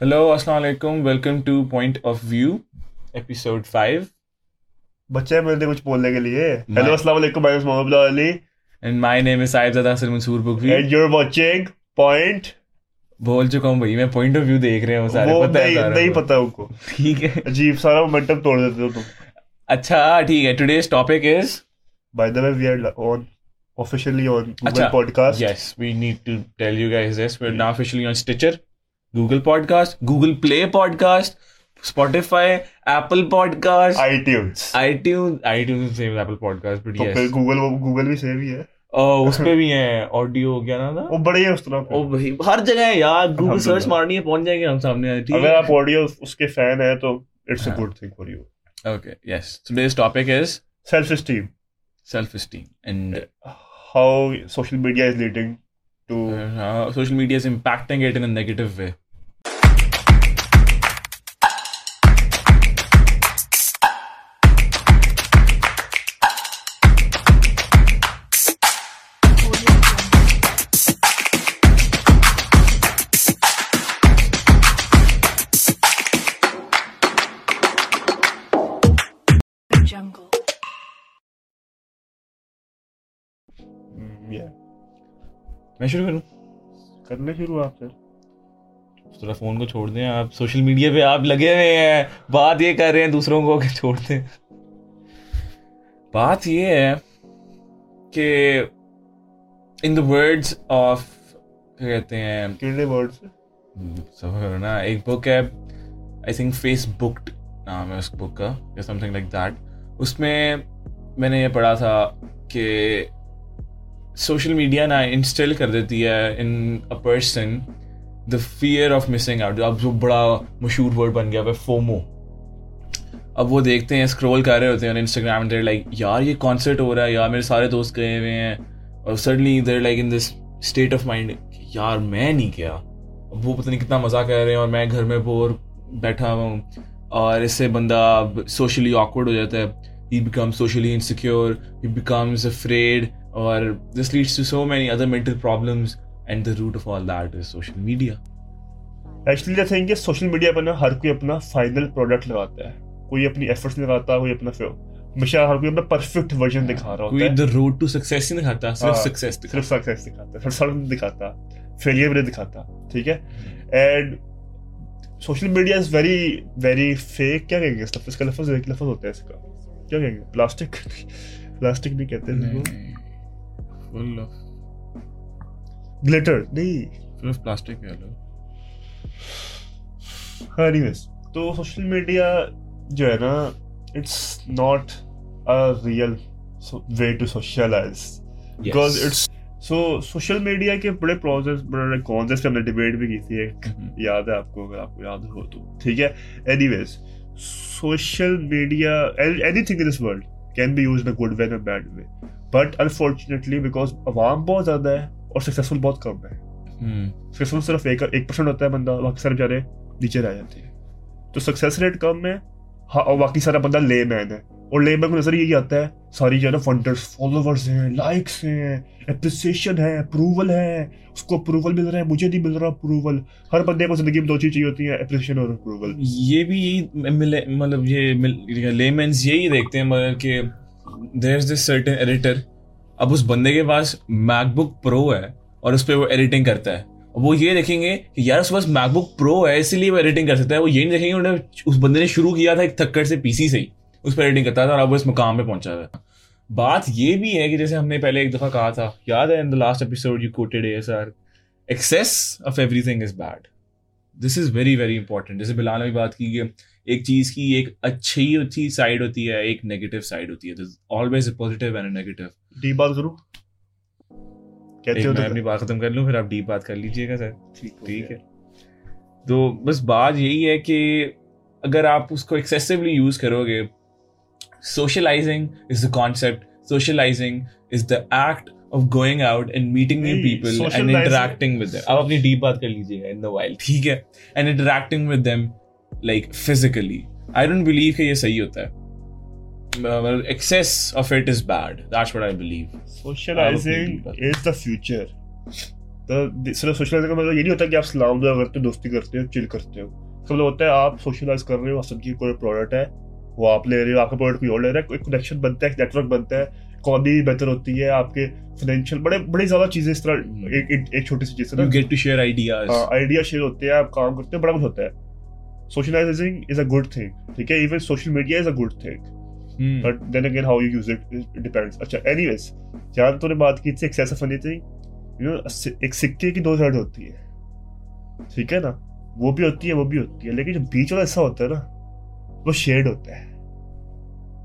Hello السلام علیکم welcome to point of view episode five بچے ملتے ہیں کچھ بولنے کے لیے۔ ہیلو السلام علیکم مائی محمد Allah Ali and my name is Sahibzada sir Mansoor Bukhari and you are watching point بول چکا ہوں بھائی میں پوائنٹ آف ویو دیکھ رہے ہوں سارے پتہ ہے نہیں پتہ ان کو۔ ٹھیک ہے۔ عجیب سارا مومنٹم توڑ دیتے ہو تم۔ اچھا ٹھیک ہے۔ Today's topic is by the way we are on officially on Google podcast yes we need to tell you you this we we're now officially on Stitcher. Google podcast Google play podcast Spotify Apple podcast iTunes iTunes iTunes same Apple podcast but yes Google Google بھی same ہی ہے۔ اس پہ بھی ہیں۔ Audio کیا گیا نا تھا؟ وہ بڑے اس طرح ہر جگہ ہے یار۔ گوگل سرچ مارنی ہے پہنچ جائیں گے ہم سامنے۔ اگر آپ آڈیو اس کے فین ہیں تو it's a good thing for you okay yes today's topic is self esteem self esteem and how social media is leading to ہاں، سوشل میڈیا سے امپیکٹ کی نیگٹیو وے میں شروع کروں؟ کرنا شروع آپ سر تھوڑا فون کو چھوڑ دیں آپ۔ سوشل میڈیا پہ آپ لگے ہوئے ہیں۔ بات یہ کر رہے ہیں دوسروں کو کہ چھوڑ دیں۔ بات یہ ہے کہ ان دا ورڈس آف کہتے ہیں؟ سب کرنا ایک بک ہے آئی تھنک فیس بکڈ نام ہے اس بک کا یا سم تھنگ لائک دیٹ اس میں میں نے یہ پڑھا تھا کہ سوشل میڈیا نا انسٹال کر دیتی ہے in a person the fear of missing out اب جو بڑا مشہور ورڈ بن گیا ہے فومو. اب وہ دیکھتے ہیں اسکرول کر رہے ہوتے ہیں انسٹاگرام دیر لائک یار یہ کانسرٹ ہو رہا ہے، یار میرے سارے دوست گئے ہوئے ہیں۔ اور suddenly they're like in this state of mind یار میں نہیں گیا۔ اب وہ پتہ نہیں کتنا مزہ کر رہے ہیں اور میں گھر میں بور بیٹھا ہوں۔ اور اس سے بندہ سوشلی آکورڈ ہو جاتا ہے۔ He become socially insecure he becomes afraid اور this leads to so many other mental problems and the root of all that is social media actually the thing کہ سوشل میڈیا پر نا ہر کوئی اپنا فائنل پروڈکٹ لگاتا ہے۔ کوئی اپنی ایفرٹس لگاتا کوئی اپنا ہمیشہ ہر کوئی اپنا پرفیکٹ ورژن دکھا رہا ہوتا ہے۔ کوئی روڈ ٹو سکسیس نہیں دکھاتا ہاں، صرف سکسیس صرف سکسیس دکھاتا صرف دکھاتا فیلئر بھی دکھاتا ٹھیک ہے؟ And social media is very very fake کیا کہیں گے اس لفظ؟ کا لفظ ایک لفظ ہوتا ہے اس کا۔ کیا کہیں گے؟ پلاسٹک پلاسٹک بھی کہتے ہیں۔ فل آف نہیں فل پلاسٹک ہے لوگ ہاں ویس تو سوشل میڈیا جو ہے نا it's not a real way to socialize because it's so social media کے بڑے پروسیس بڑے کانسیپٹ پہ ہم نے ڈبیٹ بھی کی تھی یاد ہے آپ کو اگر آپ کو یاد ہو تو ٹھیک ہے anyways social media anything in this world can be use in good way and bad way but unfortunately because عوام بہت زیادہ ہے اور سکسیزفل بہت کم ہے سکسیزفل صرف ایک ایک پرسینٹ ہوتا ہے بندہ باقی سارے بیچارے نیچے رہ جاتے ہیں تو سکسیز ریٹ کم ہے اور باقی سارا بندہ لے مین ہے اور لے مین کو نظر یہی آتا ہے ساری جو ہے نا فنڈرس فالوورس ہیں لائکس ہیں اپریسیشن ہے اپروول ہے اس کو اپروول مل رہا ہے مجھے نہیں مل رہا اپروول ہر بندے کو زندگی میں دو چیز چاہیے ہوتی ہیں اپریسیشن اور اپروول یہ بھی مطلب یہ لے مینس یہی دیکھتے ہیں مگر کہ there is this certain editor اب اس بندے کے پاس میک بک پرو ہے اور اس پہ وہ ایڈیٹنگ کرتا ہے. اور وہ یہ دیکھیں گے کہ یار اس پاس میک بک پرو ہے اسی لیے وہ ایڈیٹنگ کر سکتا ہے. وہ یہ نہیں دیکھیں گے انہوں نے اس بندے نے شروع کیا تھا ایک تھکڑ سے پی سی سے ہی، اس پہ ایڈیٹنگ کرتا تھا اور اب وہ اس مقام پہ پہنچا تھا بات یہ بھی ہے کہ جیسے ہم نے پہلے ایک دفعہ کہا تھا، یاد ہے in the last episode you quoted S R excess of everything is bad this is very very important جیسے بلال نے بھی بات کی کہ ایک چیز کی ایک اچھی اچھی سائڈ ہوتی ہے ایک نیگیٹو سائڈ ہوتی ہے۔ Always a positive and negative deep بات کروں؟ کہتے ہو اپنی بات ختم کر لوں پھر آپ ڈیپ بات کر لیجیے گا سر۔ ٹھیک ہے۔ تو بس بات یہی ہے کہ اگر آپ اس کو ایکسیسولی یوز کرو گے socializing is the concept socializing is the act of going out and meeting new people and interacting with them آپ اپنی ڈیپ بات کر لیجیے گا ان دا وائلڈ ٹھیک ہے۔ And interacting with them like physically I don't believe کہ یہ صحیح ہوتا ہے. Of it is bad that's what I believe socializing is the future صرف کا مطلب یہ نہیں ہوتا کہ آپ سلام دعا کرتے ہو دوستی کرتے ہو چل کرتے ہو. مطلب ہوتا ہے آپ سوشلائز کر رہے ہو سبزی کوئی پروڈکٹ ہے وہ آپ لے رہے ہو آپ کا پروڈکٹ کوئی اور لے رہا ہے کنیکشن بنتا ہے بنتا ہے بہتر ہوتی ہے آپ کے فائنینشیل بڑے بڑی زیادہ چیزیں اس طرح ایک چھوٹی سی چیز آئیڈیا شیئر ہاں، ہوتے ہیں آپ کام کرتے ہیں بڑا کچھ ہوتا ہے۔ Socializing is a good thing ٹھیک ہے؟ Even social media is a good thing but then again how you use it depends اچھا اینی ویز جہاں تو نے بات کی تھی excess of anything you know ایک سکے کی دو سائڈ ہوتی ہے۔ ٹھیک ہے نا؟ وہ بھی ہوتی ہے وہ بھی ہوتی ہے لیکن جو بیچ والا حصہ ہوتا ہے نا وہ شیڈ ہوتا ہے۔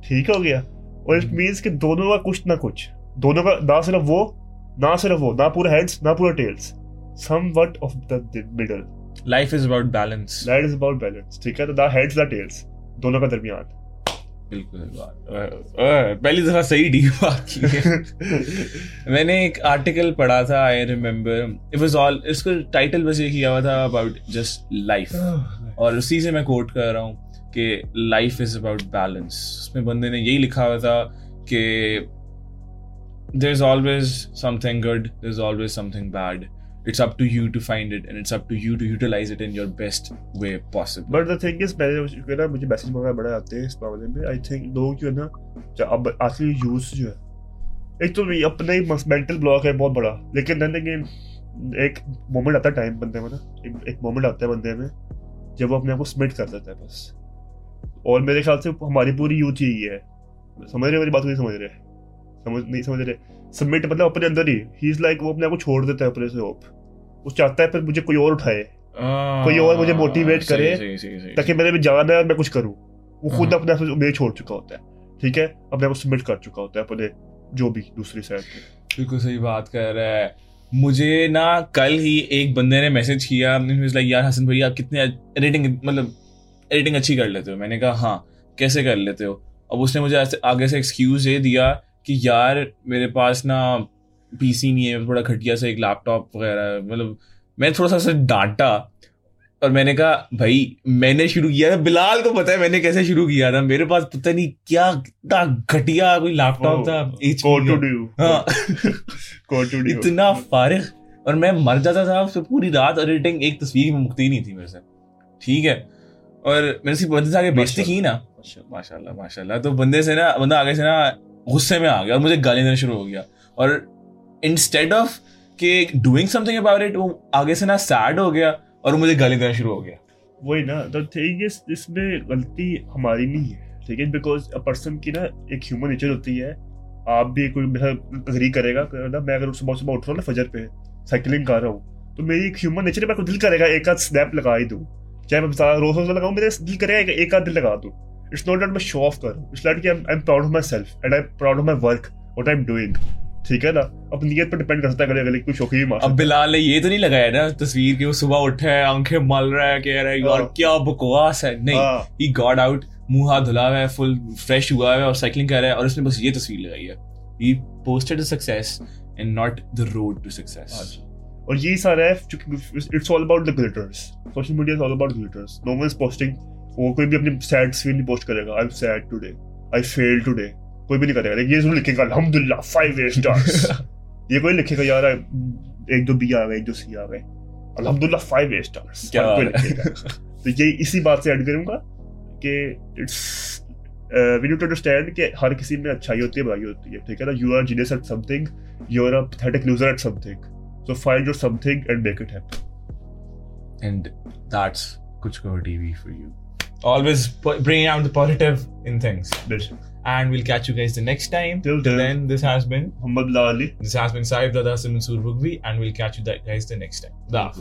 ٹھیک ہو گیا؟ اور اٹ مینس کہ دونوں کا کچھ نہ کچھ دونوں کا نہ صرف وہ نہ صرف وہ نہ پورا ہیڈس نہ پورا tails somewhat of the middle life is about balance is about balance ٹھیک ہے تو دا ہیڈز دا ٹیلز دونوں کا درمیان. بالکل. پہلی دفعہ صحیح بات کی میں نے ایک آرٹیکل پڑھا تھا آئی ریمبر اس ٹائٹل بس یہ کیا ہوا تھا اباؤٹ جسٹ لائف اور اسی سے میں کوٹ کر رہا ہوں کہ لائف از اباؤٹ بیلنس اس میں بندے نے یہی لکھا ہوا تھا کہ there is always something good there is always something bad it's up to you to find it and it's up to you to utilize it in your best way possible. But the thing is میں نے نا مجھے message وغیرہ بڑے آتے ہیں اس معاملے میں آئی تھنک لوگ جو نا اب اصلی یوز جو ہے ایک تو اپنا ہی مینٹل بلاک ہے بہت بڑا لیکن دین اگین ایک مومنٹ آتا ہے ٹائم بندے میں نا ایک مومنٹ آتا ہے بندے میں جب وہ اپنے آپ کو سبمٹ کر دیتا ہے بس اور میرے خیال سے ہماری پوری یوتھ یہی ہے سمجھ رہے میری بات کو نہیں سمجھ رہے سمجھ نہیں سمجھ رہے سبمٹ مطلب اپنے اندر ہی۔ ہی از لائک وہ اپنے آپ کو چھوڑ دیتا ہے اپنے سے ہوپ وہ چاہتا ہے پھر مجھے کوئی اور اٹھائے۔ کوئی اور مجھے موٹیویٹ کرے تاکہ میرے میں جانا ہے اور میں کچھ کروں۔ وہ خود اپنے آپ سے چھوڑ چکا ہوتا ہے۔ ٹھیک ہے؟ اپنے آپ کو سبمٹ کر چکا ہوتا ہے اپنے جو بھی دوسری سائڈ پہ بالکل صحیح بات کر رہا ہے۔ مجھے نا کل ہی ایک بندے نے میسج کیا۔ لائک یار حسن بھائی آپ کتنے ایڈیٹنگ مطلب ایڈیٹنگ اچھی کر لیتے ہو۔ میں نے کہا ہاں کیسے کر لیتے ہو؟ اب اس نے مجھے آگے سے ایکسکیوز یہ دیا کہ یار میرے پاس نا پی سی نہیں ہے بڑا کھٹیا سا ایک لیپ ٹاپ وغیرہ ہے۔ مطلب میں تھوڑا سا اسے ڈانٹا اور میں نے کہا بھائی میں نے شروع کیا تھا۔ بلال کو پتا ہے میں نے کیسے شروع کیا تھا۔ میرے پاس پتا نہیں کیا اتنا گھٹیا کوئی لیپ ٹاپ تھا۔ ہاں۔ اتنا فارغ۔ اور میں مر جاتا تھا اس پہ پوری رات۔ ایڈیٹنگ ایک تصویر میں مکتی نہیں تھی میرے سے۔ ٹھیک ہے۔ اور میں نے صرف بندے سے آگے بیچتی کی نا۔ ماشاء اللہ ماشاء اللہ۔ تو بندے سے نا بندہ آگے سے نا غصے میں آ گیا اور مجھے گالی دینا شروع ہو گیا اور انسٹیڈ آف کہ doing something about it وہ آگے سے نہ سیڈ ہو گیا اور مجھے گالی دینا شروع ہو گیا۔ وہی نا دا تھنگ از اس میں غلطی ہماری نہیں ہے، ٹھیک ہے؟ بیکاز اے پرسن کی نا ایک ہیومن نیچر ہوتی ہے۔ آپ بھی کوئی میرا اگری کرے گا میں اگر صبح صبح اٹھ رہا ہوں نا فجر پہ سائیکلنگ کر رہا ہوں، تو میری ایک ہیومن نیچر میں دل کرے گا، ایک آدھ اسنیپ لگا ہی دوں۔ چاہے میں روز روز لگاؤں، میرا دل کرے گا ایک آدھ دل لگا دوں۔ اٹس ناٹ دیٹ میں شو آف کر رہا ہوں اٹس لائٹ کہ I am proud of myself and I proud of my work what I am doing ٹھیک ہے نا اب نیت پہ ڈیپینڈ کرتا ہے اگلے کوئی شوقی مار اب بلال نے یہ تو نہیں لگایا نا تصویر کہ وہ صبح اٹھا ہے آنکھیں مل رہا ہے کہہ رہا ہے یار کیا بکواس ہے؟ نہیں ہی گاڈ آؤٹ منہ ہاتھ دھلا ہوا ہے فل فریش ہوا ہے اور سائیکلنگ کر رہا ہے اور اس نے بس یہ تصویر لگائی ہے. He posted success and not the road to success اور یہی سارا ہے it's all about the glitters social media is all about glitters no one is posting وہ کوئی بھی اپنی سیڈ تصویر نہیں پوسٹ کرے گا. I said today I feel today کوئی بھی نہیں کرے گا. یہ ضرور لکھے گا الحمد للہ فائیو اے یہ کوئی لکھے گا یار ایک دو بی آ گئے ایک دو سی آ گئے. الحمد للہ فائیو اے تو یہ اسی بات سے ایڈ کروں گا uh, کہ ہر کسی میں اچھائی ہوتی ہے برائی ہوتی ہے. ٹھیک ہے نا؟ You are genius at something you are a loser at something so find your something and make it happen and that's کچھ کو TV for you always bringing out the positive in things. And we'll catch you guys the next time. Till then, then this has been Ali. This has been Saib Dada Simon Surbugvi, and we'll catch you guys the next time. Da.